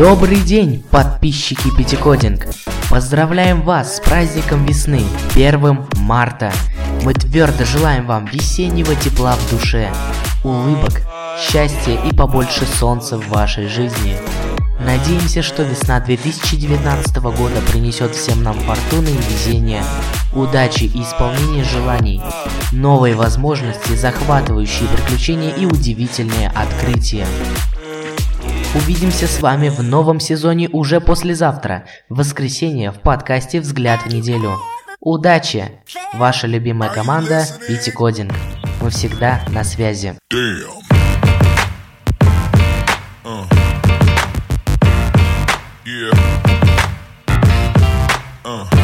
Добрый день, подписчики Пятикодинг! Поздравляем вас с праздником весны, 1 марта! Мы твердо желаем вам весеннего тепла в душе, улыбок, счастья и побольше солнца в вашей жизни. Надеемся, что весна 2019 года принесет всем нам фортуны и везение, удачи и исполнение желаний, новые возможности, захватывающие приключения и удивительные открытия. Увидимся с вами в новом сезоне уже послезавтра, в воскресенье в подкасте «Взгляд в неделю». Удачи! Ваша любимая команда Вити Кодинг. Мы всегда на связи. Uh. Yeah. Uh.